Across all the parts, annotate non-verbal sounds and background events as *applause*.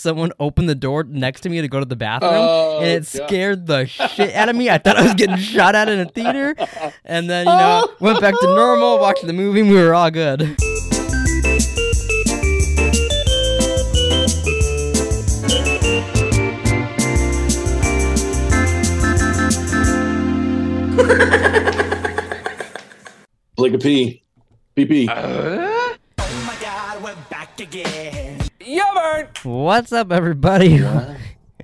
someone opened the door next to me to go to the bathroom, Oh, and it God. scared the shit out of me. I thought I was getting shot at in a theater, and then you know *laughs* went back to normal, watched the movie, we were all good. Like a pee. Uh? Pee pee. What's up, everybody?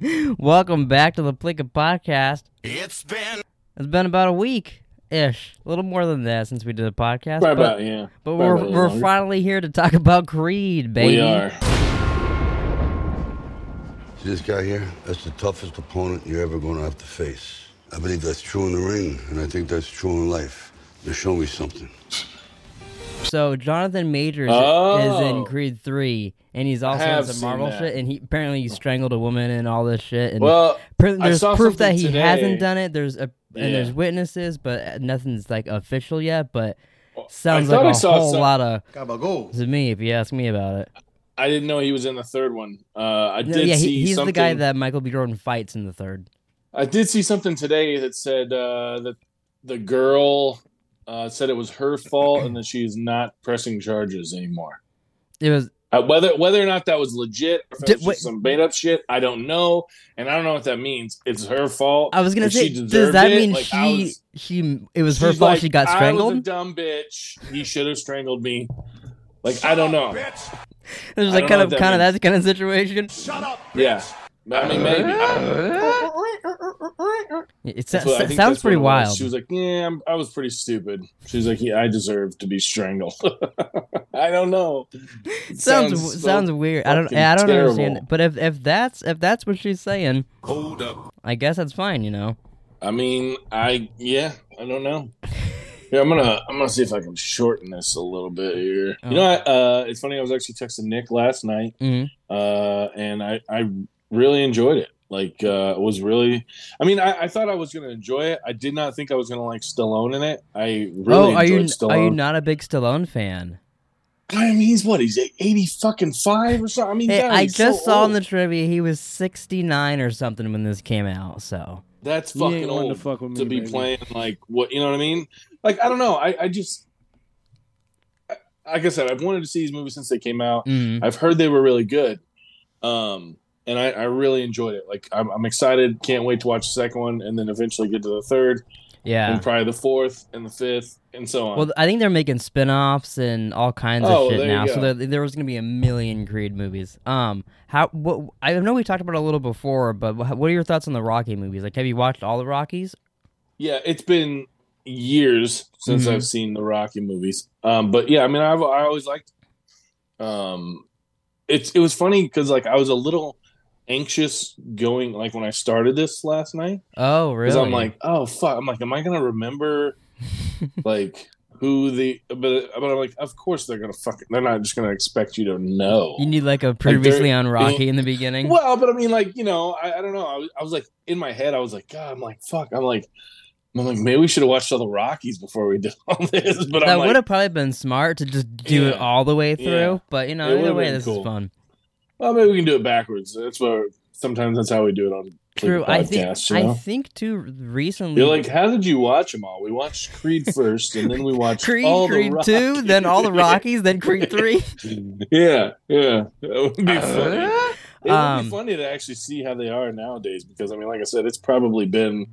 *laughs* Welcome back to the Pleeka Podcast. It's been It's been about a week ish, a little more than that since we did a podcast. Right but about, yeah. but Right we're about we're longer. finally here to talk about Creed, baby. We are. See this guy here? That's the toughest opponent you're ever going to have to face. I believe that's true in the ring, and I think that's true in life. Now show me something. So Jonathan Majors Oh. is in Creed Three, and he's also in have some Marvel that. shit. And he apparently he strangled a woman and all this shit. And Well, pr- I there's saw proof that something he hasn't done it. There's a and there's witnesses, but nothing's like official yet. But sounds like a whole some- lot of to me if you ask me about it. I didn't know he was in the third one. Uh, I No, did yeah, see he's something. the guy that Michael B. Jordan fights in the third. I did see something today that said uh, that the girl uh, said it was her fault and that she is not pressing charges anymore. It was Uh, whether whether or not that was legit, or Did- was wait- some made up shit, I don't know, and I don't know what that means. It's her fault. I was gonna If say, she does deserved that it, mean like, she was- she it was her fault like, she got I was a strangled? dumb bitch. He should have strangled me. Like I don't know. There's I like don't kind know of that kind of means. that kind of situation. Yeah, I mean maybe. *laughs* It so- what- so- sounds pretty it was. wild. She was like, "Yeah, I'm, I was pretty stupid." She was like, "Yeah, I deserve to be strangled." *laughs* I don't know. It sounds so sounds weird. I don't fucking I don't understand terrible. it. But if if that's if that's what she's saying, hold up. I guess that's fine. You know. I mean, I yeah, I don't know. Yeah, I'm gonna I'm gonna see if I can shorten this a little bit here. Oh. You know, I, uh, it's funny. I was actually texting Nick last night, Mhm. uh, and I I really enjoyed it. Like, uh, it was really. I mean, I, I thought I was gonna enjoy it. I did not think I was gonna like Stallone in it. I really oh, are you enjoyed Stallone. are you not a big Stallone fan? I mean, he's what? He's eighty fucking five or something. I mean, Hey, God, I just so saw old. in the trivia he was 69 or something when this came out. So That's fucking one to old fuck with me, to be baby. playing like what you know what I mean. Like I don't know. I I just I- like I said, I've wanted to see these movies since they came out. mhm. I've heard they were really good, um, and I, I really enjoyed it. Like I'm, I'm excited. Can't wait to watch the second one, and then eventually get to the third, yeah. and probably the fourth and the fifth, and so on. Well, I think they're making spin-offs and all kinds Oh, of shit now. So there, there was going to be a million Creed movies. Um, how? What? I know we talked about it a little before, but what are your thoughts on the Rocky movies? Like, have you watched all the Rockies? yeah, it's been years since Mhm. I've seen the Rocky movies. Um, but yeah, I mean, I've I always liked. Um, it's it was funny because like I was a little anxious going like when I started this last night Oh, because really? I'm like, oh fuck, I'm like, am I gonna remember *laughs* like who the but but I'm like, of course they're gonna fucking they're not just gonna expect you to know. you need like a previously on Rocky in the beginning. Well, but I mean, like you know, I, I don't know. I was, I was like in my head, I was like, God, I'm like, fuck. I'm like, I'm like, maybe we should have watched all the Rockies before we *laughs* did all this. But that I'm would have probably been smart to just do it all the way through. Yeah. But you know, either way, this is fun. Well, maybe we can do it backwards. That's what sometimes that's how we do it on True. I think. you I think too. Recently, You're like, how did you watch them all? We watched Creed *laughs* first, and then we watched Creed, all Creed the two, then all the Rockies, then Creed *laughs* three. yeah, yeah, that would be funny. It would Um, be funny to actually see how they are nowadays because I mean, like I said, it's probably been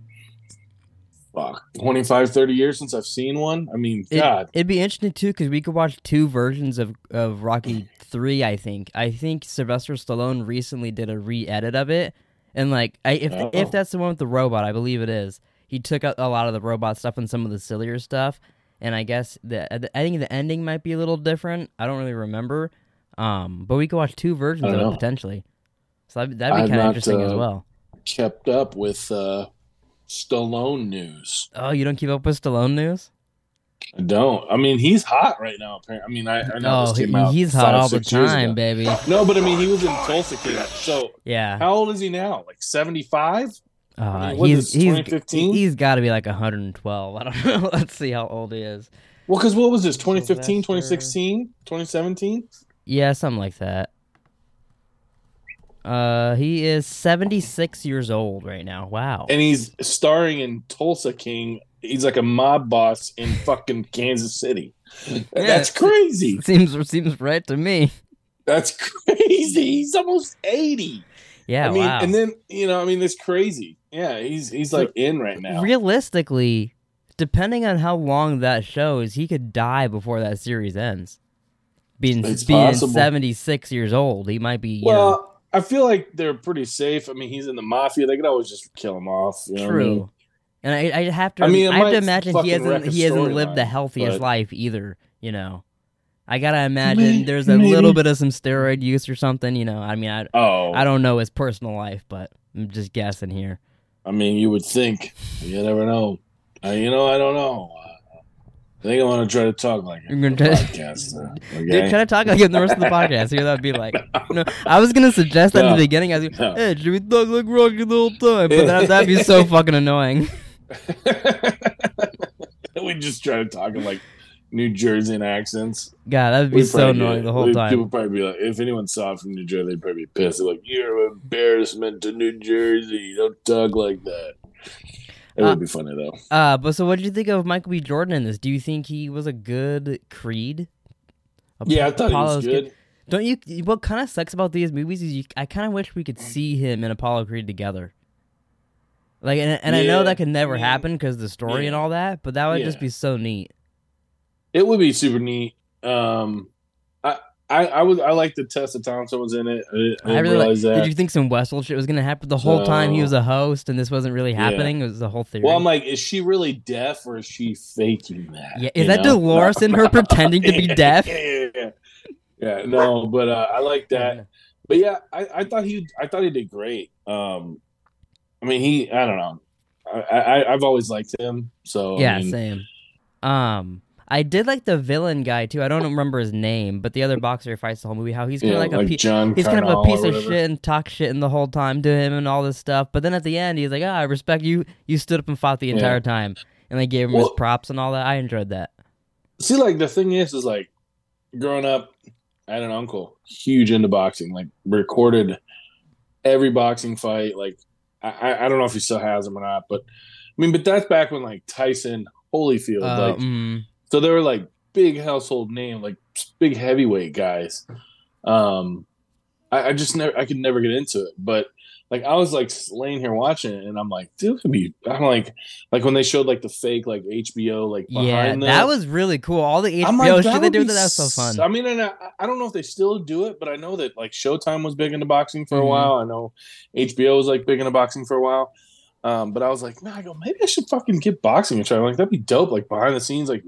fuck 25, 30 years since I've seen one. I mean, It, God, It'd be interesting too because we could watch two versions of of Rocky three. I think. I think Sylvester Stallone recently did a re-edit of it, and like, I, if Oh. if that's the one with the robot, I believe it is. He took out a lot of the robot stuff and some of the sillier stuff, and I guess the I think the ending might be a little different. I don't really remember, um, but we could watch two versions of don't it potentially. So that'd, that'd be kind of interesting as uh, well. kept up with uh, Stallone news. Oh, you don't keep up with Stallone news? I don't. I mean, he's hot right now. Apparently, I mean, I, I know Oh, this he, out he's hot all the time, baby. No, but I mean, he was in Tulsa King. So, Yeah. how old is he now? Like seventy five? Uh, mean, he's this, he's 2015? he's got to be like 112. *laughs* I don't know. *laughs* Let's see how old he is. Well, because what was this? 2015, 2016, 2017? Yeah, something like that. Uh, he is 76 years old right now. Wow. and he's starring in Tulsa King. He's like a mob boss in fucking Kansas City. That's crazy. seems seems right to me. That's *laughs* crazy. He's almost eighty. Yeah, I mean, wow. and then you know, I mean, it's crazy. Yeah, he's he's So, like in right now. Realistically, depending on how long that show is, he could die before that series ends. Being It's being possible. 76 years old, he might be. You know, well, I feel like they're pretty safe. I mean, he's in the mafia. They could always just kill him off. You know what I true. mean? And I, I have to. I mean, I have to imagine he hasn't. He hasn't lived the healthiest but- life either. You know, I gotta imagine May- there's a maybe. little bit of some steroid use or something. You know, I mean, I Oh, I don't know his personal life, but I'm just guessing here. I mean, you would think. You never know. Uh, you know, I don't know. Uh, I think I want to try to talk like a You're gonna try- podcast. Uh, *laughs* Dude, okay? try to talk like in the rest of the podcast. Here, that'd be like. No, I was gonna suggest that in the beginning. I was like, No. "Hey, should we talk like Rocky the whole time?" But that, that'd be so *laughs* fucking annoying. *laughs* we just try to talk in like New Jersey accents. God, that'd be We'd so annoying get- the whole time. People probably be like, if anyone saw from New Jersey, they'd probably be pissed. They're like, "You're an embarrassment to New Jersey. Don't talk like that." It Uh, would be funny though. Uh, but so what did you think of Michael B. Jordan in this? Do you think he was a good Creed? Yeah, I thought Apollo's he was good. Don't you? What kind of sucks about these movies is you. I kind of wish we could see him and Apollo Creed together. Like, and, and I know that could never mean, happen because the story and all that, but that would just be so neat. It would be super neat. Um, I, I, I would, I like the Tessa Thompson was in it. I, I I really like. that. Did you think some Westworld shit was gonna happen the whole time he was a host and this wasn't really Yeah. happening? It was the whole theory. well, I'm like, is she really deaf or is she faking that? Yeah, is that know? Dolores in her pretending to be *laughs* deaf? Yeah, yeah, yeah. Yeah, no, but uh, I like that. But yeah, I, I thought he, I thought he did great. Um, I mean, he, I don't know, I, I, I've always liked him. So yeah, I mean, same. Um, I did like the villain guy too. I don't remember his name, but the other boxer fights the whole movie. How he's kind yeah, of like, like, a John. he's kind of a piece of shit and talk shit in the whole time to him and all this stuff. But then at the end, he's like, "Ah, I respect you. You stood up and fought the Yeah. entire time." And they gave him his props and all that. I enjoyed that. See, like the thing is, is like growing up, I had an uncle huge into boxing. Like recorded every boxing fight. Like I, I- don't know if he still has them or not, but I mean, but that's back when like Tyson, Holyfield, Uh, like mm, so they were like big household name, like big heavyweight guys. Um, I, I just never, I could never get into it, but. Like I was like laying here watching it, and I'm like, dude, could be. I'm like, like when they showed like the fake like HBO like behind yeah, the, that was really cool. All the HBO I'm like, shit they did be that was so fun. I mean, and I, I don't know if they still do it, but I know that like Showtime was big into boxing for a Mhm. while. I know HBO was like big into boxing for a while. Um, but I was like, man, I go, maybe I should fucking get boxing a try. Like that'd be dope. Like behind the scenes, like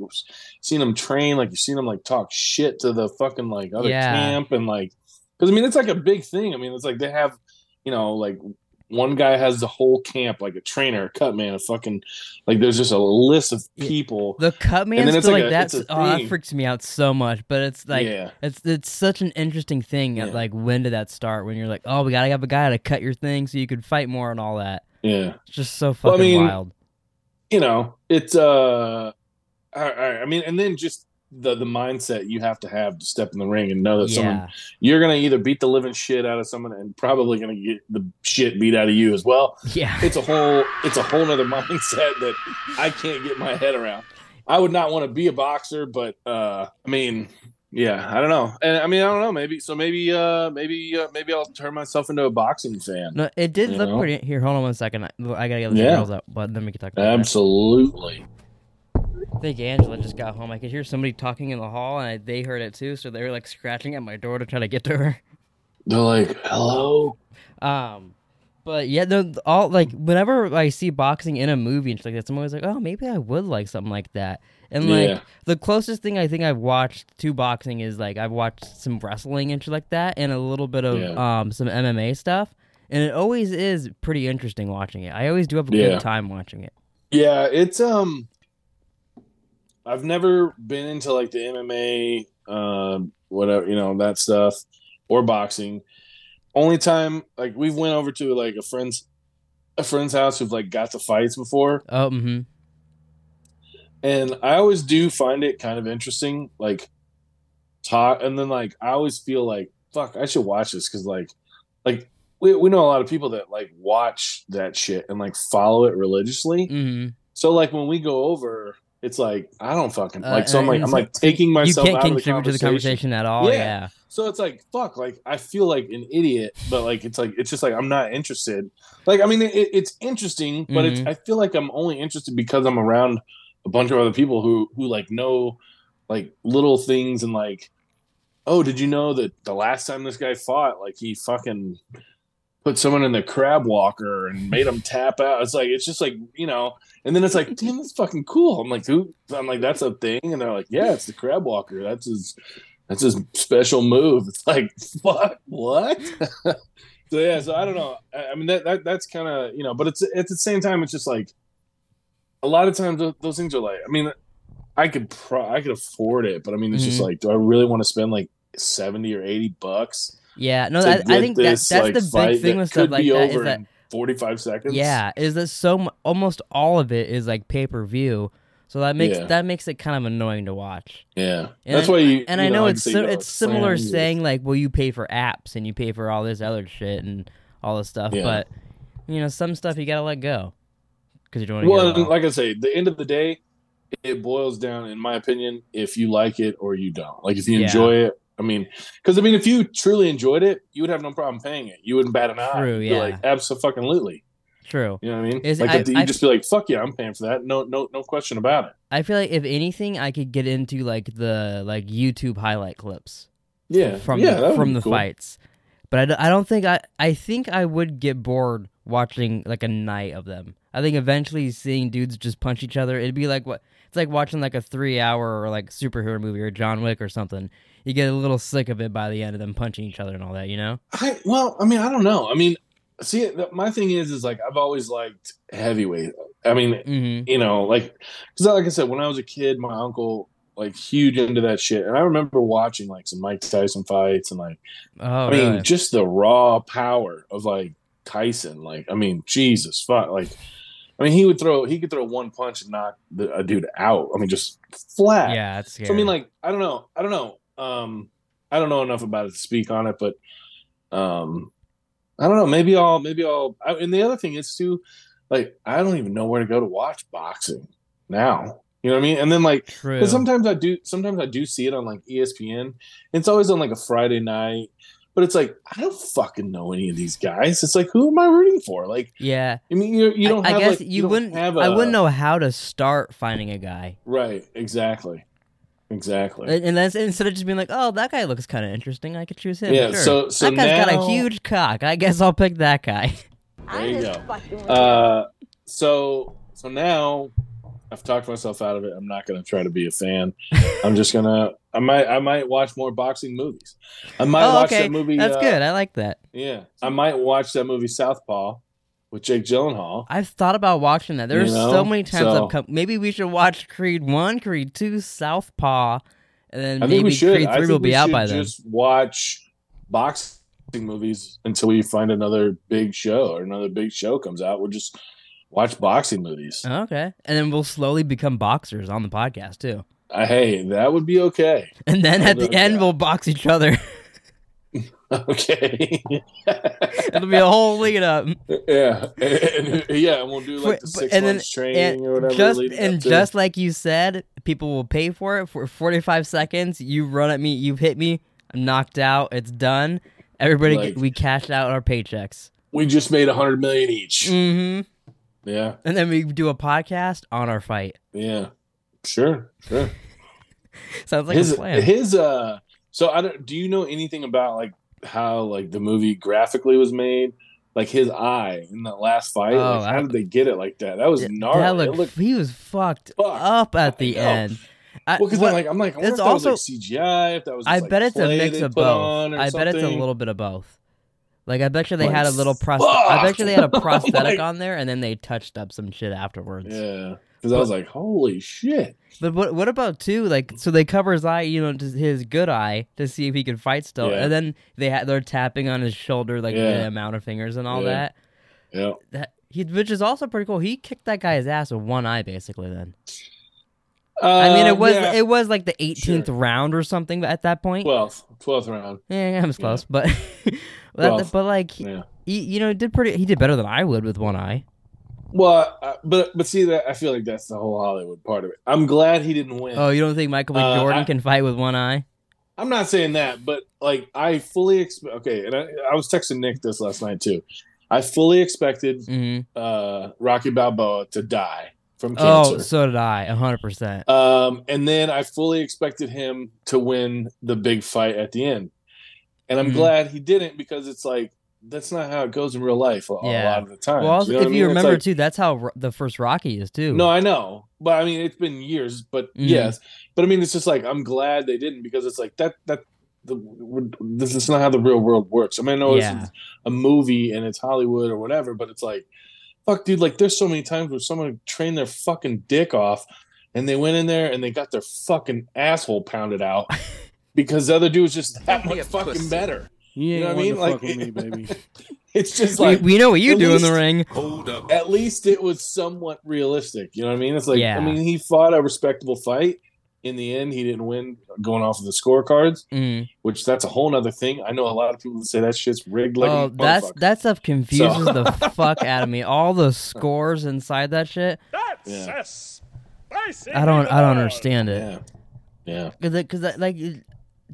seen them train, like you've seen them like talk shit to the fucking like other Yeah. camp and like, because I mean, it's like a big thing. I mean, it's like they have, you know, like one guy has the whole camp, like a trainer, a cut man, a fucking like. There's just a list of people. The cut man it's like like, a- that, oh, that freaks me out so much. But it's like yeah. it's it's such an interesting thing. Yeah. Like when did that start? When you're like, oh, we gotta have a guy to cut your thing so you could fight more and all that. Yeah. It's just so Well, I fucking mean, wild. you know, it's uh, I, I mean, and then just the the mindset you have to have to step in the ring and know that someone you're gonna either beat the living shit out of someone and probably gonna get the shit beat out of you as well. yeah. It's a whole it's a whole nother *laughs* mindset that I can't get my head around. I would not want to be a boxer, but uh, I mean. Yeah, I don't know, and I mean, I don't know. Maybe so. Maybe, uh, maybe, uh, maybe I'll turn myself into a boxing fan. No, it did look know? pretty. Here, hold on one second. I, I gotta get the Yeah. girls up, but then we can talk about that. I think Angela just got home. I could hear somebody talking in the hall, and I, they heard it too. So they were like scratching at my door to try to get to her. They're like, "Hello." Um, but yeah, the all like whenever I see boxing in a movie and shit like that, I'm always like, oh, maybe I would like something like that. And like Yeah. the closest thing I think I've watched to boxing is like I've watched some wrestling and shit like that, and a little bit of Yeah. um some MMA stuff. And it always is pretty interesting watching it. I always do have a Yeah. good time watching it. Yeah, it's um I've never been into like the MMA um whatever, you know, that stuff or boxing. Only time like we've went over to like a friend's a friend's house who've like got the fights before Oh, mm-hmm. and I always do find it kind of interesting like talk and then like I always feel like fuck, I should watch this cuz like like we we know a lot of people that like watch that shit and like follow it religiously. hmm So like when we go over, it's like I don't fucking Uh, like. So I'm like I'm like taking You myself can't out of the contribute to the conversation. at all. Yeah. Yeah. So it's like fuck. Like I feel like an idiot, but like it's like it's just like I'm not interested. Like I mean, it, it's interesting, but it's Mhm. I feel like I'm only interested because I'm around a bunch of other people who who like know like little things and like, oh, did you know that the last time this guy fought, like he fucking put someone in the crab walker and made them tap out. It's like it's just like you know, and then it's like, damn, that's fucking cool. I'm like, who? I'm like, that's a thing, and they're like, yeah, it's the crab walker. That's his. That's his special move. It's like, fuck, what? *laughs* so yeah, so I don't know. I, I mean, that, that that's kind of you know, but it's at the same time, it's just like a lot of times those, things are like, I mean, I could pro- I could afford it, but I mean, it's just Mhm. like, do I really want to spend like seventy or eighty bucks? Yeah. No, I, I think that, that's like, the fight big thing with stuff like that is that forty-five seconds. Yeah, is that so almost all of it is like pay per view, so that makes Yeah. that makes it kind of annoying to watch. yeah. And That's I- why you. And you I know like it's you know, it's similar saying like, well, you pay for apps and you pay for all this other shit and all this stuff, Yeah. but you know some stuff you gotta let go because Well, it. Well, like I say, the end of the day, it boils down, in my opinion, if you like it or you don't. Like if you Yeah. enjoy it, I mean, because I mean, if you truly enjoyed it, you would have no problem paying it. You wouldn't bat an eye. True, yeah. like absolutely. True. You know what I mean? Is- like I- you I- just be like, "Fuck yeah, I'm paying for that." No, no, no question about it. I feel like if anything, I could get into like the like YouTube highlight clips. Yeah, from yeah, the, from the cool. fights. But I, I don't think I I think I would get bored watching like a night of them. I think eventually seeing dudes just punch each other, it'd be like what it's like watching like a three hour or like superhero movie or John Wick or something. You get a little sick of it by the end of them punching each other and all that, you know? I well, I mean, I don't know. I mean, see, my thing is, is like I've always liked heavyweight. I mean, Mm-hmm. you know, like because like I said, when I was a kid, my uncle like huge into that shit, and I remember watching like some Mike Tyson fights and like Oh, I mean, really? just the raw power of like Tyson. Like, I mean, Jesus, fuck. Like, I mean, he would throw, he could throw one punch and knock the, a dude out. I mean, just flat. yeah, that's scary. So I mean, like, I don't know, I don't know, um, I don't know enough about it to speak on it, but, um, I don't know. Maybe I'll, maybe I'll. I, and the other thing is too, like, I don't even know where to go to watch boxing now. You know what I mean? And then like, because sometimes I do, sometimes I do see it on like ESPN. It's always on like a Friday night, but it's like I don't fucking know any of these guys. It's like who am I rooting for? Like, yeah. I mean, you you don't. I, I have, guess like, you, don't wouldn't. have. I wouldn't know how to start finding a guy, Right. Exactly. Exactly. and, and that's instead of just being like, "Oh, that guy looks kind of interesting. I could choose him." yeah. sure. So so that guy's now, got a huge cock. I guess I'll pick that guy. *laughs* There you go. Uh, so so now I've talked myself out of it. I'm not going to try to be a fan. *laughs* I'm just gonna. I might. I might watch more boxing movies. I might oh, watch okay. that movie. That's uh, good. I like that. Yeah, I might watch that movie Southpaw with Jake Gyllenhaal. I've thought about watching that. There's You know? so many times So- I've come. Maybe we should watch Creed One, Creed Two, Southpaw, and then I maybe. Creed Three will be out by then. Just watch boxing movies until we find another big show or another big show comes out. We'll just watch boxing movies. Okay, and then we'll slowly become boxers on the podcast too. Uh, hey, that would be okay. And then I'll at the end, that. we'll box each other. *laughs* *laughs* Okay. It'll be a whole lead up. yeah, and, and- yeah, and we'll do like the six and then- months training And or whatever. just and up to- just like you said, people will pay for it for 45 seconds. You run at me, you hit me, I'm knocked out. It's done. Everybody, Like- we cash out our paychecks. we just made a hundred million each. Mm-hmm. Yeah, And then we do a podcast on our fight. yeah, sure, sure. *laughs* Sounds like his a plan. his uh. So I don't. Do you know anything about like how like the movie graphically was made? Like his eye in the last fight. Oh, like, I- how did they get it like that? That was gnarly. that looked, looked- he was fucked Fuck. up at the I end. I, well, because I'm like, I'm like, I it's that was also- like CGI. If that was, I like, bet it's a mix of both. I bet it's a little bit of both. Like I bet you they Like, had a little prosthetic. I bet you they had a *laughs* prosthetic Like- on there, and then they touched up some shit afterwards. Yeah, because I was like, holy shit. But what what about too? Like, so they cover his eye, you know, to his good eye to see if he can fight still, Yeah. and then they ha- they're tapping on his shoulder, like the amount of fingers and all Yeah. that. Yeah. That he, which is also pretty cool. He kicked that guy's ass with one eye, basically. Then I mean, Uh, it was yeah. it was like the 18th Sure. round or something at that point. 12th, 12th round. yeah, yeah, I was yeah. close, but *laughs* but, but like Yeah. he, you know, did pretty. He did better than I would with one eye. Well, uh, but but see that I feel like that's the whole Hollywood part of it. I'm glad he didn't win. Oh, you don't think Michael B. Uh, Jordan I- can fight with one eye? I'm not saying that, but like I fully expect. Okay, and I, I was texting Nick this last night too. I fully expected hmm uh, Rocky Balboa to die from cancer. Oh, so did I. hundred percent. Um, and then I fully expected him to win the big fight at the end. And I'm Mhm. glad he didn't because it's like that's not how it goes in real life a, a lot of the time. Well, also, know if what I mean? you remember like- too, that's how Ro- the first Rocky is too. No, I know. But I mean it's been years, but Mhm. yes. But I mean it's just like I'm glad they didn't because it's like that that the this is not how the real world works. I mean I know Yeah. it's a movie and it's Hollywood or whatever, but it's like fuck dude, like there's so many times where someone trained their fucking dick off and they went in there and they got their fucking asshole pounded out *laughs* because the other dude was just that much fucking better. You You know what I mean? Like fuck with me, baby. *laughs* *laughs* it's just like we know what you at do in the ring. Hold up. at least it was somewhat realistic. You know what I mean? It's like Yeah. I mean he fought a respectable fight. In the end, he didn't win going off of the scorecards, Mm. which that's a whole other thing. I know a lot of people that say that shit's rigged like oh, a that's that stuff confuses So- the *laughs* fuck out of me. All the scores inside that shit. That's yeah. I don't. I don't understand it. yeah, yeah. Cause, cause like, it-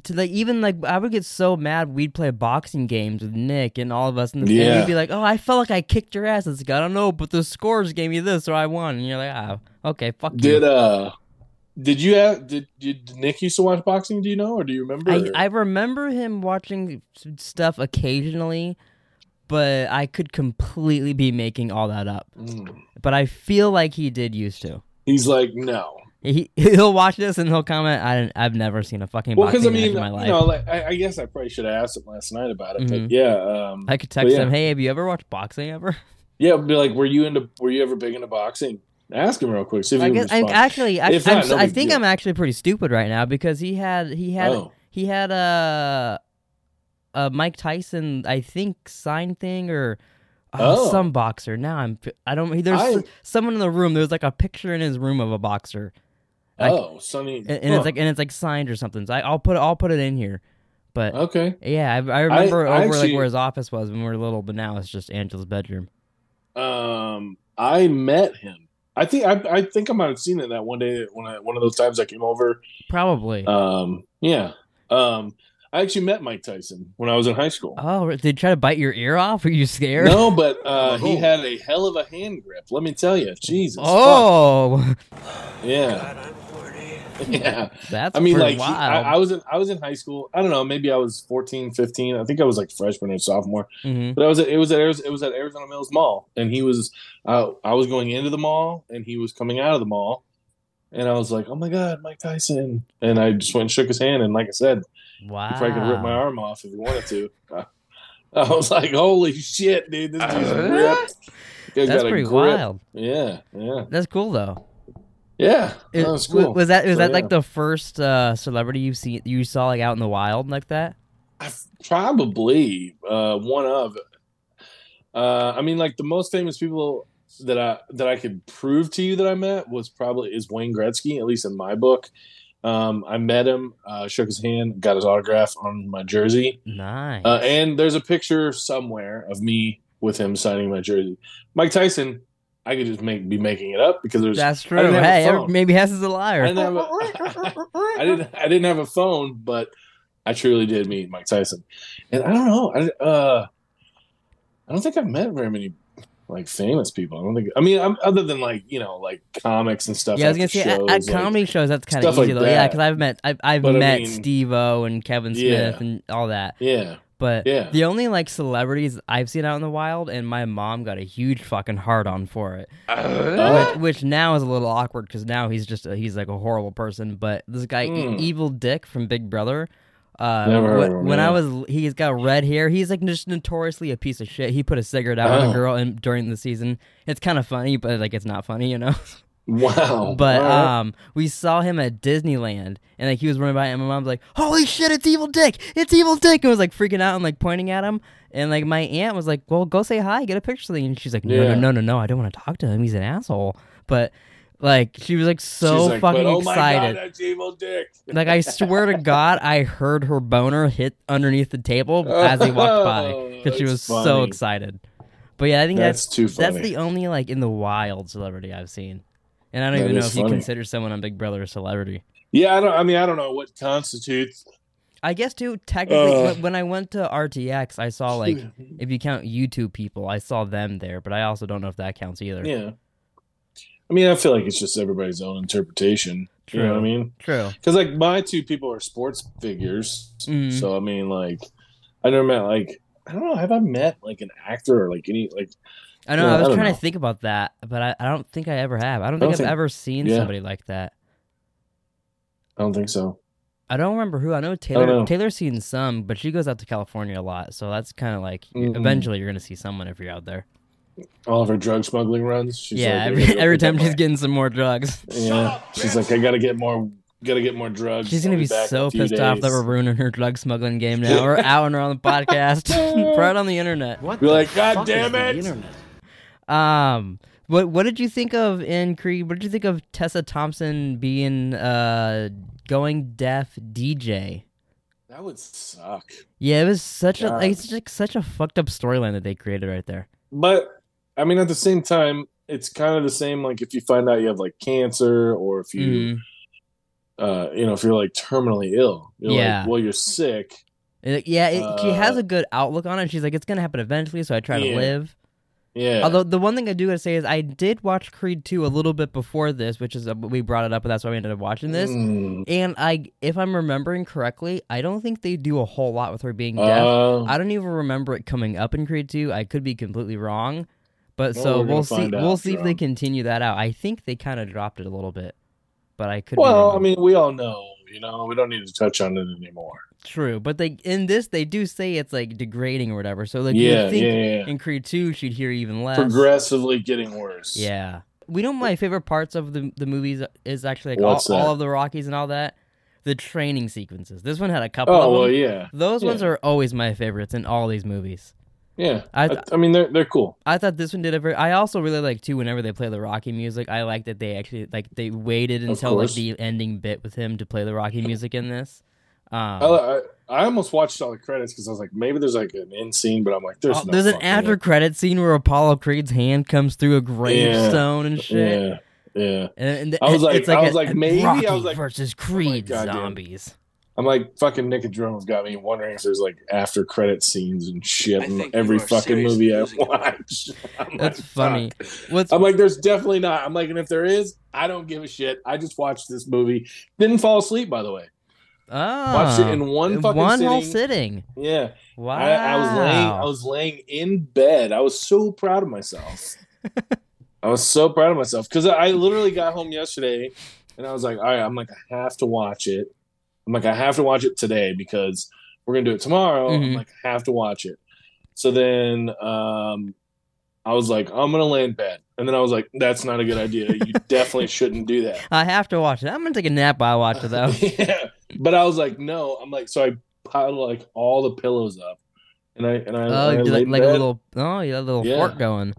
to like even like I would get so mad. We'd play boxing games with Nick and all of us, and, Yeah. we'd be like, "Oh, I felt like I kicked your ass." It's like I don't know, but the scores gave me this, so I won. And you're like, "Ah, okay, fuck Did you." uh, did you have did did Nick used to watch boxing? Do you know, or do you remember? I I remember him watching stuff occasionally, but I could completely be making all that up. Mm. But I feel like he did used to. He's like no. He *laughs* he'll watch this and he'll comment. I I've never seen a fucking Well, boxing I match mean, in my you life. know, like I, I guess I probably should have asked him last night about it. Mhm. But yeah, um, I could text yeah. him, "Hey, have you ever watched boxing ever?" *laughs* yeah, be like, were you into? Were you ever big into boxing? Ask him real quick. See if I guess I'm actually. I, If I'm, not, no I think deal. I'm actually pretty stupid right now because he had he had Oh. he had a a Mike Tyson I think sign thing or. uh, Oh. some boxer. Now I'm. I don't. There's I- someone in the room. There's like a picture in his room of a boxer, I- Oh, Sonny. and, and huh. it's like and it's like signed or something. So I, I'll put I'll put it in here. But okay. yeah, I, I remember I over actually- like where his office was when we were little, but now it's just Angela's bedroom. Um, I met him. I think I, I think I might have seen it that one day when I, one of those times I came over. Probably. Um, yeah. Um, I actually met Mike Tyson when I was in high school. oh, did he try to bite your ear off? Were you scared? No, but uh, *laughs* he had a hell of a hand grip. Let me tell you, Jesus. fuck. Oh, yeah, *laughs* yeah. that's I mean, pretty like he, I. I was in I was in high school. I don't know, maybe I was 14, 15. I think I was like freshman or sophomore. Mhm. But I was at, it was at it was at Arizona Mills Mall, and he was uh, I was going into the mall, and he was coming out of the mall, and I was like, oh my god, Mike Tyson, and I just went and shook his hand, and like I said, Wow. he probably could rip my arm off if he wanted to. Uh, *laughs* I was like, holy shit, dude, this dude's *laughs* ripped. Guy's That's got a pretty grip. wild. Yeah, yeah, That's cool though. Yeah. It- that was cool. Was that was So, that yeah. like the first uh, celebrity you see you saw like out in the wild like that? I- probably uh, one of. Uh, I mean, like the most famous people that I that I could prove to you that I met was probably is Wayne Gretzky, at least in my book. Um, I met him, uh, shook his hand, got his autograph on my jersey, Nice. uh, and there's a picture somewhere of me with him signing my jersey. Mike Tyson, I could just make be making it up because there's That's true. Hey, maybe Hess is a liar. I didn't have a, *laughs* I didn't I didn't have a phone, but I truly did meet Mike Tyson, and I don't know, I uh, I don't think I've met very many like famous people. I don't think. I mean, I'm, other than like you know like comics and stuff. yeah, I was gonna say at, shows, at like- comedy shows that's kind of easy like though. Yeah, because I've met I've, I've But I met mean- Steve O and Kevin Smith Yeah. and all that. yeah, But Yeah. the only like celebrities I've seen out in the wild, and my mom got a huge fucking hard on for it, Uh, which, which now is a little awkward because now he's just a, he's like a horrible person. But this guy, E- Hmm. Evil Dick from Big Brother. Uh, Never heard wh- of him, when I was, he's got red hair. He's like just notoriously a piece of shit. He put a cigarette out on a Oh. girl and during the season. It's kind of funny, but like it's not funny, you know. *laughs* wow. But right. um, we saw him at Disneyland, and like he was running by, and my mom's like, "Holy shit, it's Evil Dick! It's Evil Dick!" and was like freaking out and like pointing at him, and like my aunt was like, "Well, go say hi, get a picture." Thing. And she's like, "No, no, Yeah. no, no, no, I don't want to talk to him. He's an asshole." But Like she was like so like, fucking oh my excited. God, that's evil dick. *laughs* Like I swear to God, I heard her boner hit underneath the table as he walked by because she was so excited. But yeah, I think that's That's too funny. that's the only like in the wild celebrity I've seen, and I don't That even know if you consider someone on Big Brother a celebrity. yeah, I don't. I mean, I don't know what constitutes. I guess too. Technically, Uh. when- I went to RTX, I saw like if you count YouTube people, I saw them there, but I also don't know if that counts either. Yeah. I mean, I feel like it's just everybody's own interpretation. You know what I mean? True. Because like my two people are sports figures, Mhm. so I mean, like, I never met like I don't know. Have I met like an actor or like any like? I know. Yeah, I I was don't trying know. to think about that, but I, I don't think I ever have. I don't I think don't I've ever seen yeah. somebody like that. I don't think so. I don't remember who. I know Taylor. know. Taylor's seen some, but she goes out to California a lot, so that's kind of like Mhm. eventually you're gonna see someone if you're out there. All of her drug smuggling runs. She's yeah, like, every, every time she's my- getting some more drugs, *laughs* Yeah, she's like, I gotta get more. Gotta get more drugs. she's gonna I'll be so a few pissed off that we're ruining her drug smuggling game now. *laughs* We're outing her on the podcast, *laughs* right on the internet. What You're the like, "God fuck damn is the it." Internet?" Um, what what did you think of in Creed? What did you think of Tessa Thompson being uh going deaf DJ? That would suck. Yeah, it was such a God. like, it's just such a fucked up storyline that they created right there. But I mean, at the same time, it's kind of the same. Like if you find out you have like cancer, or if you, Mhm. uh, you know, if you're like terminally ill, Yeah. like, well, you're sick. It- yeah, it, she has Uh, a good outlook on it. She's like, it's gonna happen eventually, so I try to live. Yeah. Although the one thing I do gotta say is I did watch Creed two a little bit before this, which is uh, we brought it up, but that's why we ended up watching this. Mm. And I, if I'm remembering correctly, I don't think they do a whole lot with her being deaf. Uh, I don't even remember it coming up in Creed 2. I could be completely wrong. But Well, so we'll see find we'll out, see if they continue that out. I think they kind of dropped it a little bit. But I could well. I mean, we all know. You know, we don't need to touch on it anymore. true, but they in this they do say it's like degrading or whatever. So like yeah, you think yeah, yeah. in Creed 2 she'd hear even less. Progressively getting worse. Yeah. We know my favorite parts of the the movies is actually like all, all of the Rockies and all that. The training sequences. This one had a couple Oh of them. well, yeah, Those ones are always my favorites in all these movies. Yeah. I I, th- I, mean, they're they're cool. I thought this one did a very. I also really like too whenever they play the Rocky music. I like that they actually like they waited until like the ending bit with him to play the Rocky music in this. Um, I, I, almost watched all the credits because I was like, maybe there's like an end scene, but I'm like, there's oh, no there's an after credit scene where Apollo Creed's hand comes through a gravestone and shit. Yeah, yeah. And, and I was like- it's like I a- was like, maybe? I was like, versus oh Creed goddamn- zombies. I'm like fucking Nick and Drone's got me wondering if there's like after credit scenes and shit in every fucking movie I watch. *laughs* I'm That's like, funny. What's I'm like, there's definitely not. I'm like, and if there is, I don't give a shit. I just watched this movie. Didn't fall asleep, by the way. oh, Watched it in one fucking one sitting. whole sitting. Yeah, Wow. I, I was laying. I was laying in bed. I was so proud of myself. *laughs* I was so proud of myself because I literally got home yesterday, and I was like, all right, I'm like, I have to watch it. I'm like, I have to watch it today because we're gonna do it tomorrow. I'm Mhm. like, I have to watch it. So then, um, I was like, I'm gonna lay in bed, and then I was like, that's not a good idea. You *laughs* definitely shouldn't do that. I have to watch it. I'm gonna take a nap while I watch it though. *laughs* yeah, but I was like, no. I'm like, so I piled like all the pillows up, and I and I, Oh, I laid like, like a little. Oh, you had a little Yeah. fort going.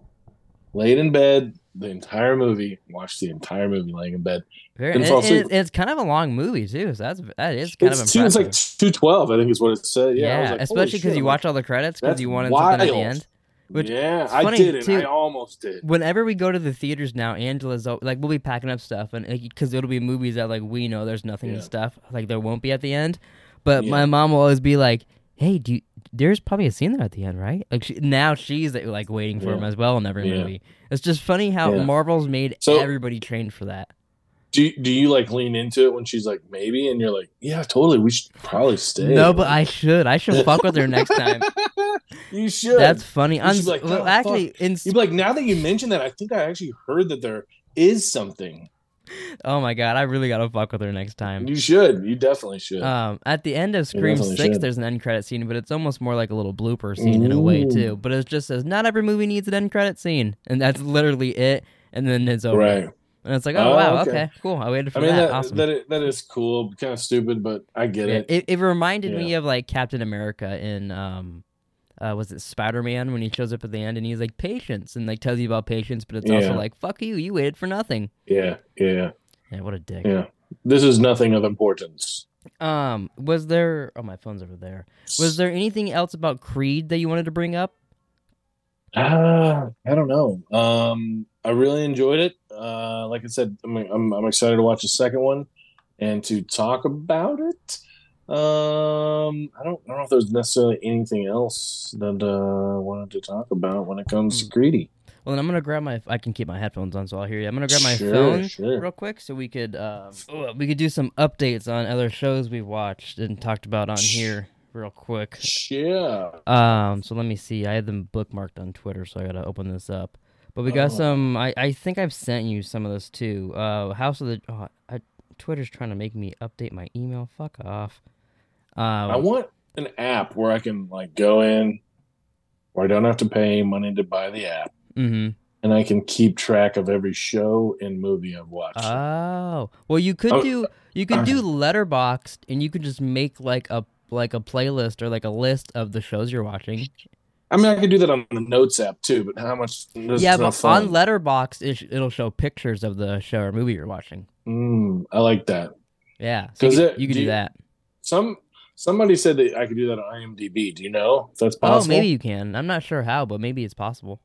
laid in bed the entire movie, watched the entire movie laying in bed. Very, and, and asleep. it's, kind of a long movie too, so that's that is kind It's, of impressive. it's like two twelve, I think is what it said. Yeah, yeah, was like, especially because you watch all the credits because you wanted something at the end. which- yeah, I didn't. too. I almost did. Whenever we go to the theaters now, Angela's like we'll be packing up stuff, and because it'll be movies that like we know there's nothing Yeah. and stuff like there won't be at the end, but Yeah. my mom will always be like, "Hey, do you, there's probably a scene there at the end, right?" Like she, now she's like waiting for Yeah. him as well in every Yeah. movie. It's just funny how Yeah. Marvel's made So- everybody trained for that. Do you, do you like lean into it when she's like maybe, and you're like, yeah, totally. We should probably stay. No, but I should. I should fuck with her next time. *laughs* you should. That's funny. I'm, like, well, "Oh, actually, in You'd be like, now that you mention that, I think I actually heard that there is something. *laughs* oh my god, I really gotta fuck with her next time. You should. You definitely should. Um, at the end of Scream Six, should. there's an end credit scene, but it's almost more like a little blooper scene in a way too. But it just says not every movie needs an end credit scene, and that's literally it. And then it's over, right. and it's like, oh, Oh, wow, okay. okay. cool. I waited for I mean that. that Awesome. that, is, that is cool, kind of stupid, but I get Yeah, it. it, it reminded me of like Captain America in um, uh, was it Spider Man when he shows up at the end and he's like patience and like tells you about patience, but it's also like fuck you, you waited for nothing. Yeah, yeah, Yeah, what a dick. yeah. This is nothing of importance. Um, was there? Oh, my phone's over there. Was there anything else about Creed that you wanted to bring up? Ah, I don't know. Um, I really enjoyed it. Uh, like I said, I'm, I'm I'm excited to watch the second one and to talk about it. Um, I don't I don't know if there's necessarily anything else that uh, I wanted to talk about when it comes to greedy. Well, then I'm gonna grab my. I can keep my headphones on, so I'll hear you. I'm gonna grab my Sure, phone sure. real quick, so we could um, oh, we could do some updates on other shows we watched and talked about on here real quick. Yeah. Um, so let me see. I had them bookmarked on Twitter, so I gotta open this up. But we got Oh. some. I, I think I've sent you some of this too. Uh, House of the. Oh, I, Twitter's trying to make me update my email. Fuck off. Um, I want an app where I can like go in where I don't have to pay money to buy the app mm-hmm. and I can keep track of every show and movie I've watched. Oh, well, you could Oh. do you could do Letterboxd, and you could just make like a like a playlist or like a list of the shows you're watching. I mean, I could do that on the Notes app too, but how much? Yeah, but fun. on sh- it'll show pictures of the show or movie you're watching. Mm, I like that. Yeah, so you could, you could do do you- that. Some somebody said that I could do that on IMDb. Do you know if that's possible? Oh, maybe you can. I'm not sure how, but maybe it's possible.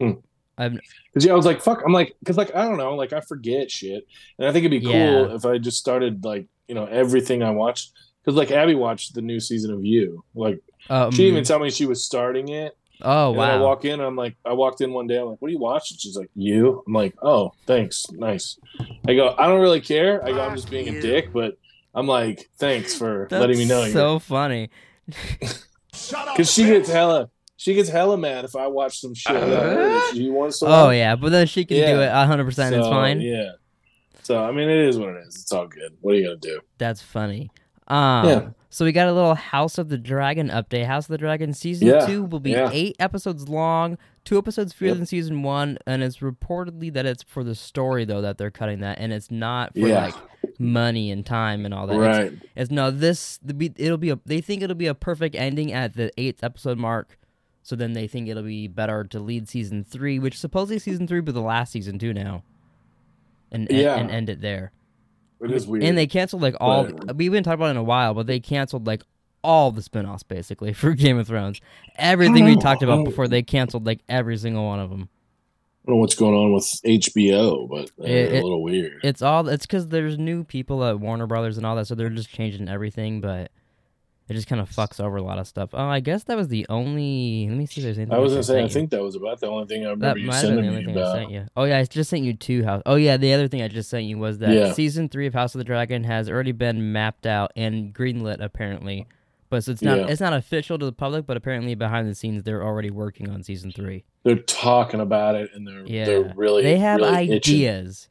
Hmm. I've Because yeah, I was like, fuck. I'm like, because like I don't know, like I forget shit, and I think it'd be cool Yeah. if I just started like you know everything I watched. Because like Abby watched the new season of You. Like um, she didn't even tell me she was starting it. oh And then I walk in, I'm like, I walked in one day, I'm like, what are you watching? She's like, you. I'm like, oh, thanks, nice. I go, I don't really care. I go, I'm just being a dick, but I'm like, thanks for *laughs* That's letting me know. so funny. Because she gets hella, she gets hella mad if I watch some shit. that she wants to Oh yeah, but then she can do it Yeah. 100. percent It's fine. Yeah. So I mean, it is what it is. It's all good. What are you gonna do? That's funny. Um, Yeah. So we got a little House of the Dragon update. House of the Dragon season Yeah, two will be yeah. eight episodes long, two episodes fewer Yep. than season one, and it's reportedly that it's for the story though that they're cutting that, and it's not for Yeah. like money and time and all that. Right. It's, no this the be- it'll be a they think it'll be a perfect ending at the eighth episode mark. So then they think it'll be better to lead season three, which supposedly season three be the last season too now, and and, Yeah. and end it there. It is weird. And they canceled like all. But- we haven't talked about it in a while, but they canceled like all the spin-offs basically *laughs* for Game of Thrones. Everything we talked about before they canceled like every single one of them. I don't know what's going on with HBO, but they're It- a little weird. It's all. It's because there's new people at Warner Brothers and all that, so they're just changing everything. But it just kind of fucks over a lot of stuff. Oh, I guess that was the only. Let me see if there's anything. I was gonna say, I you. think that was about the only thing I remember That you might have been the sending only me thing I sent you. Oh yeah, I just sent you two house. Oh yeah, the other thing I just sent you was that Yeah. season three of House of the Dragon has already been mapped out and greenlit apparently, but so it's not Yeah. it's not official to the public, but apparently behind the scenes they're already working on season three. They're talking about it, and they're Yeah, they're really they have really itching. ideas.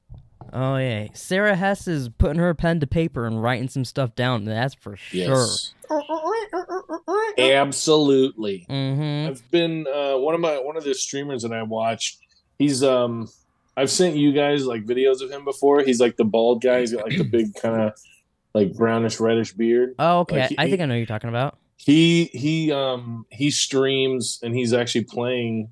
Oh yeah, Sara Hess is putting her pen to paper and writing some stuff down. That's for sure. Yes, absolutely. Mm-hmm. I've been uh, one of my one of the streamers that I watch. He's um, I've sent you guys like videos of him before. He's like the bald guy. He's got like the big kind of like brownish reddish beard. Oh okay, Like, he- I think I know who you're talking about. He he um he streams and he's actually playing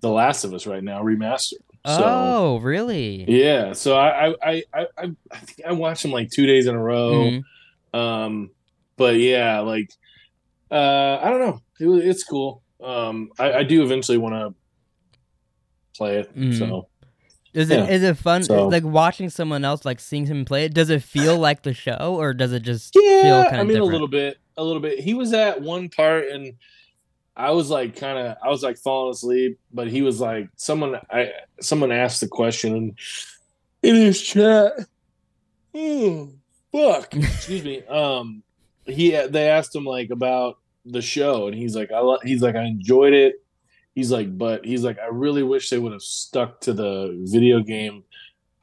The Last of Us right now remastered. So, oh really? Yeah, so I I I I, I- think I watched him like two days in a row. Mhm. Um, but yeah, like uh, I don't know, it, it's cool. Um, I, I do eventually want to play it. Mhm. So Is it Yeah. is it fun So- like watching someone else like seeing him play it? Does it feel like the show or does it just feel yeah, I mean different? a little bit, a little bit. He was at one part and. I was like kind of I was like falling asleep, but he was like someone I someone asked the question in, in his chat. Oh, fuck. *laughs* Excuse me. Um he they asked him like about the show and he's like I lo- he's like I enjoyed it. He's like but he's like I really wish they would have stuck to the video game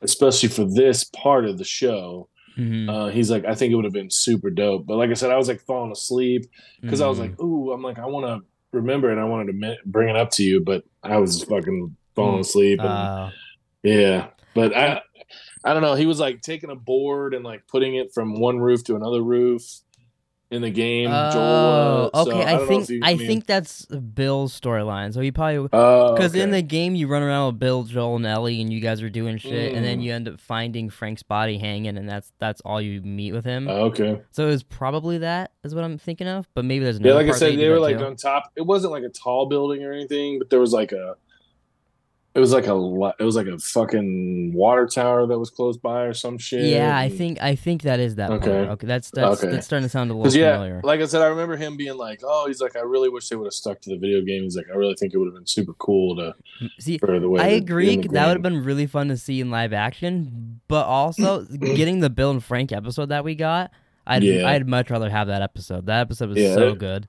especially for this part of the show. Mhm. Uh, he's like I think it would have been super dope. But like I said I was like falling asleep because I was like, ooh, I'm like, I want to remember and I wanted to bring it up to you, but I was fucking falling asleep. And, Uh, yeah, but I, I don't know. He was like taking a board and like putting it from one roof to another roof, in the game. Oh, Joel. Uh, so okay. I, I, think I mean- think that's Bill's storyline. So he probably Oh, because in okay. the game you run around with Bill, Joel, and Ellie, and you guys are doing shit, and then Mm. you end up finding Frank's body hanging, and that's that's all you meet with him. Oh, okay. so it was probably that is what I'm thinking of. But maybe there's Yeah, like I said, they were like too. on top. It wasn't like a tall building or anything, but there was like a. It was like a. It was like a fucking water tower that was close by or some shit. Yeah, I think I think that is that. Okay. part. Okay, that's that's Okay. that's starting to sound a little yeah, familiar. like I said, I remember him being like, "Oh, he's like, I really wish they would have stuck to the video game." He's like, "I really think it would have been super cool to See, for the way." I agree. That would have been really fun to see in live action, but also *coughs* getting the Bill and Frank episode that we got. I'd Yeah. I'd much rather have that episode. That episode was Yeah, so it- good.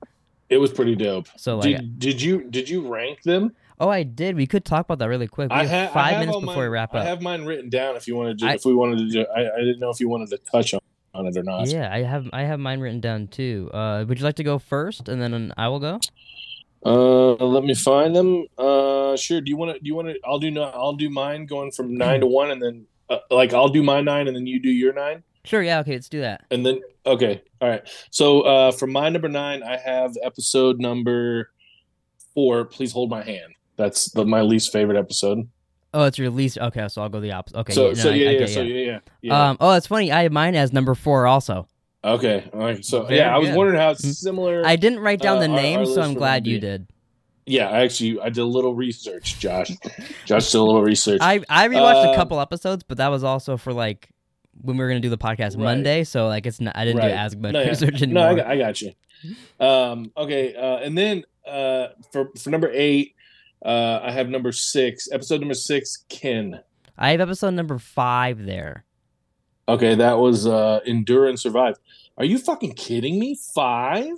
It was pretty dope. So like, did, did you did you rank them? Oh, I did. We could talk about that really quick. We I have ha- five I have minutes before mine, we wrap up. I have mine written down. If you wanted to, I- if we wanted to, do, I, I didn't know if you wanted to touch on, on it or not. Yeah, I have I have mine written down too. Uh, would you like to go first, and then I will go? Uh, let me find them. Uh, sure. Do you want to? Do you want to? I'll do. No, I'll do mine going from nine to one, and then uh, like I'll do my nine, and then you do your nine, Sure. Yeah. Okay. Let's do that. and then okay. All right. So uh, for my number nine, I have episode number four. Please hold my hand. That's the, my least favorite episode. Oh, it's your least. Okay, so I'll go the opposite. Okay. so no, so I- yeah I yeah so yeah yeah yeah. Um. Oh, that's funny. I have mine as number four also. okay. All right. So very yeah, I was good. wondering how Mm. similar. I didn't write down Uh, the our- our names, so I'm glad you did. yeah, I actually I did a little research, Josh. Josh did a little research. I I rewatched a Um, couple episodes, but that was also for like when we were gonna do the podcast Right. Monday. So like it's not. I didn't Right. do as much No, yeah. research No. I got, I got you. Um, okay, uh, and then uh, for for number eight, uh, I have number six, episode number six, Kin. I have episode number five there. Okay, that was uh, Endure and Survive. Are you fucking kidding me? Five?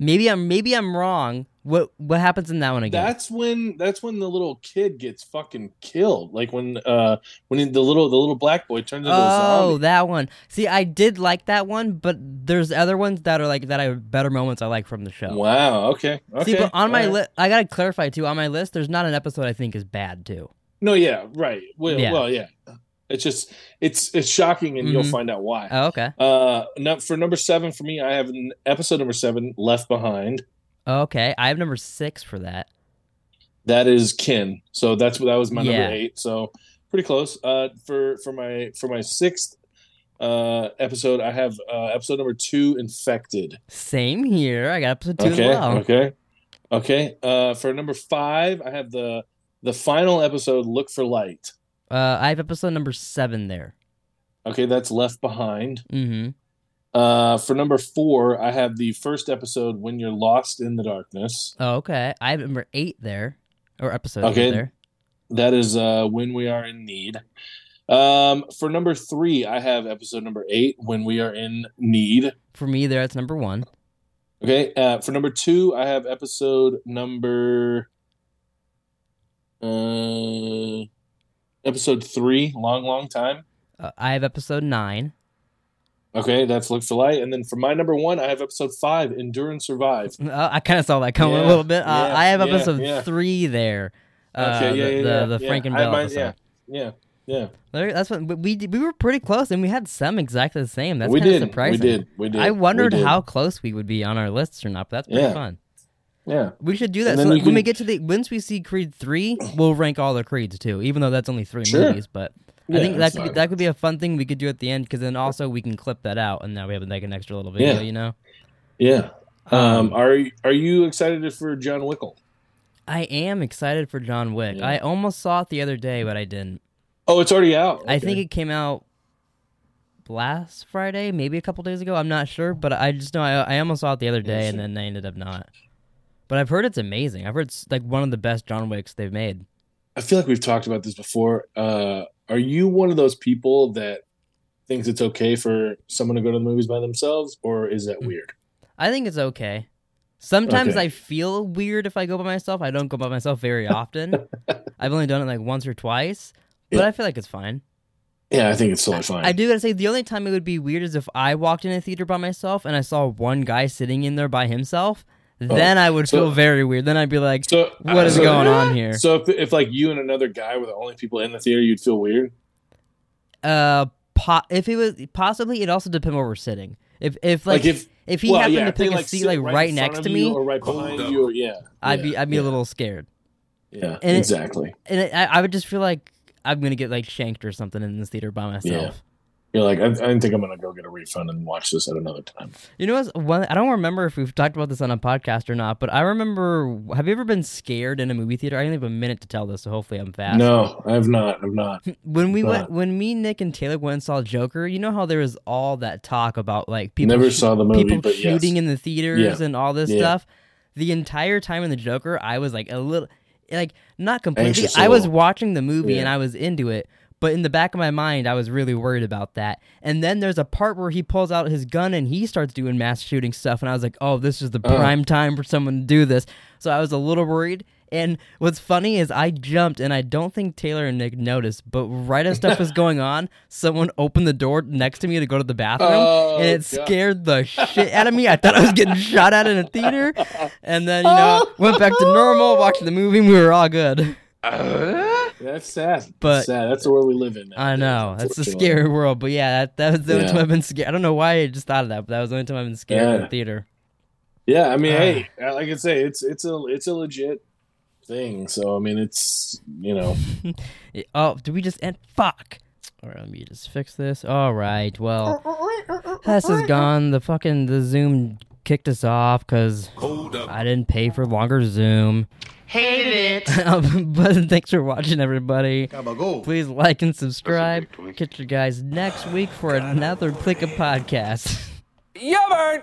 Maybe I'm maybe I'm wrong. What what happens in that one again? That's when that's when the little kid gets fucking killed. Like when uh when the little the little black boy turns into a zombie. Oh, that one. See, I did like that one, but there's other ones that are like that I have better moments I like from the show. Wow. Okay. Okay. See, but on my all right. list, I gotta clarify too. On my list, there's not an episode I think is bad too. No. Yeah. Right. Well. Yeah. Well. Yeah. It's just it's it's shocking, and you'll Mhm. find out why. Oh, okay. Uh, for number seven for me, I have an episode number seven, Left Behind. Okay, I have number six for that. That is Kin. So that's that was my Yeah. number eight. So pretty close. Uh, for for my for my sixth uh episode, I have uh episode number two, Infected. Same here. I got episode two okay. as well. Okay. Okay. Uh, for number five, I have the the final episode, Look for Light. Uh, I have episode number seven there. Okay, that's Left Behind. Mm-hmm. Uh, for number four, I have the first episode, When You're Lost in the Darkness. Oh, okay. I have number eight there, or episode Okay. eight there. That is uh, when we are in need. Um, for number three, I have episode number eight, when we are in need. For me, there that's number one. Okay. Uh, for number two, I have episode number uh, episode three, long, long time. Uh, I have episode nine. Okay, that's look for light. And then for my number one, I have episode five, endure and survive. *laughs* Uh, I kind of saw that coming a little bit. Uh, yeah, I have yeah, episode yeah. three there. Uh, Okay, yeah, the, yeah, the, the yeah. Frank and Bill episode. yeah, yeah, yeah. That's what we we we were pretty close, and we had some exactly the same. That's we kind did, of surprising. we did, we did. I wondered did. how close we would be on our lists or not, but that's pretty Yeah. fun. Yeah, We should do that. So then when can- we get to the once we see Creed three, we'll rank all the creeds too, even though that's only three Sure. movies. But I think that could be, that could be a fun thing we could do at the end because then also we can clip that out and now we have like an extra little video. Yeah. You know. yeah. Um, Um, are you- are you excited for John Wickle? I am excited for John Wick. Yeah. I almost saw it the other day, but I didn't. Oh, it's already out. I think it came out last Friday, maybe a couple days ago. I'm not sure, but I just know I, I almost saw it the other day, and then I ended up not. But I've heard it's amazing. I've heard it's like one of the best John Wicks they've made. I feel like we've talked about this before. Uh, are you one of those people that thinks it's okay for someone to go to the movies by themselves, or is that Mm. weird? I think it's okay. Sometimes Okay. I feel weird if I go by myself. I don't go by myself very often. *laughs* I've only done it like once or twice, but Yeah. I feel like it's fine. Yeah, I think it's totally fine. I do gotta say, the only time it would be weird is if I walked in a theater by myself and I saw one guy sitting in there by himself. Then I would Oh, so- feel very weird. Then I'd be like, so "What is so- going on here?" So if, if like you and another guy were the only people in the theater, you'd feel weird. Uh, po- if it was possibly, it also depends where we're sitting. If if like, Like, if- if he well, happened yeah, to if they, pick a like, seat like right, in next to me, or right behind you, or, yeah, I'd yeah, be I'd be yeah, a little scared, yeah, and it- exactly. and it, I, I would just feel like I'm gonna get like shanked or something in this theater by myself. You're like, I, I think I'm gonna go get a refund and watch this at another time. You know what's one? I don't remember if we've talked about this on a podcast or not, but I remember. Have you ever been scared in a movie theater? I only have a minute to tell this, so hopefully I'm fast. No, I have not. I've not. *laughs* When we Nah. went, when me, Nick, and Taylor went and saw Joker, you know how there was all that talk about like people Never sh- saw the movie, people but yes. shooting in the theaters Yeah. and all this Yeah. stuff. The entire time in the Joker, I was like a little, like not completely. I was watching the movie Yeah. and I was into it, but in the back of my mind, I was really worried about that. And then there's a part where he pulls out his gun and he starts doing mass shooting stuff, and I was like, oh, this is the Uh. prime time for someone to do this. So I was a little worried. And what's funny is I jumped, and I don't think Taylor and Nick noticed, but right as stuff was *laughs* going on, someone opened the door next to me to go to the bathroom, Oh, and it God. scared the shit out of me. I thought I was getting shot at in a theater, and then you know *laughs* went back to normal, watched the movie, and we were all good. That's sad. But- That's sad. That's the world we live in. I nowadays, know that's a unfortunately. scary world, but yeah, that, that was the only time I've been scared. I don't know why I just thought of that, but that was the only time I've been scared in Yeah. a theater. Yeah, I mean, Ah. hey, like I say, it's it's a it's a legit thing. So I mean, it's you know, *laughs* Oh, did we just end? Fuck. All right, let me just fix this. All right, well, Hess is gone. The fucking the Zoom kicked us off because I didn't pay for longer Zoom. Hate it. *laughs* Um, but thanks for watching, everybody. Please like and subscribe. That's a big twink. Catch you guys next week for another Pleeka podcast. Yeah, man.